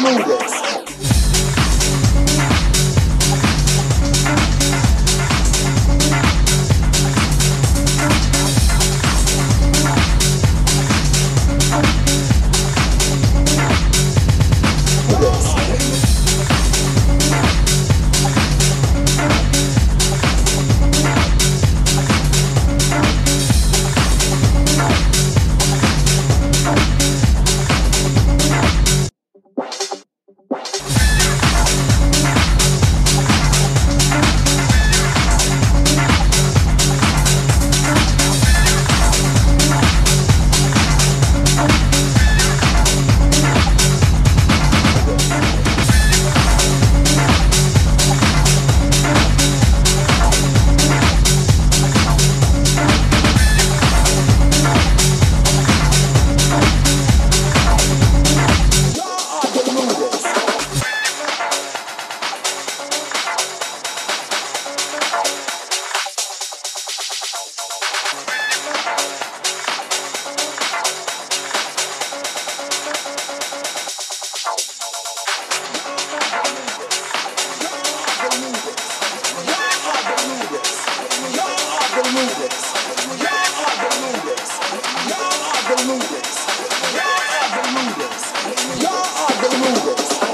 move it. fingers.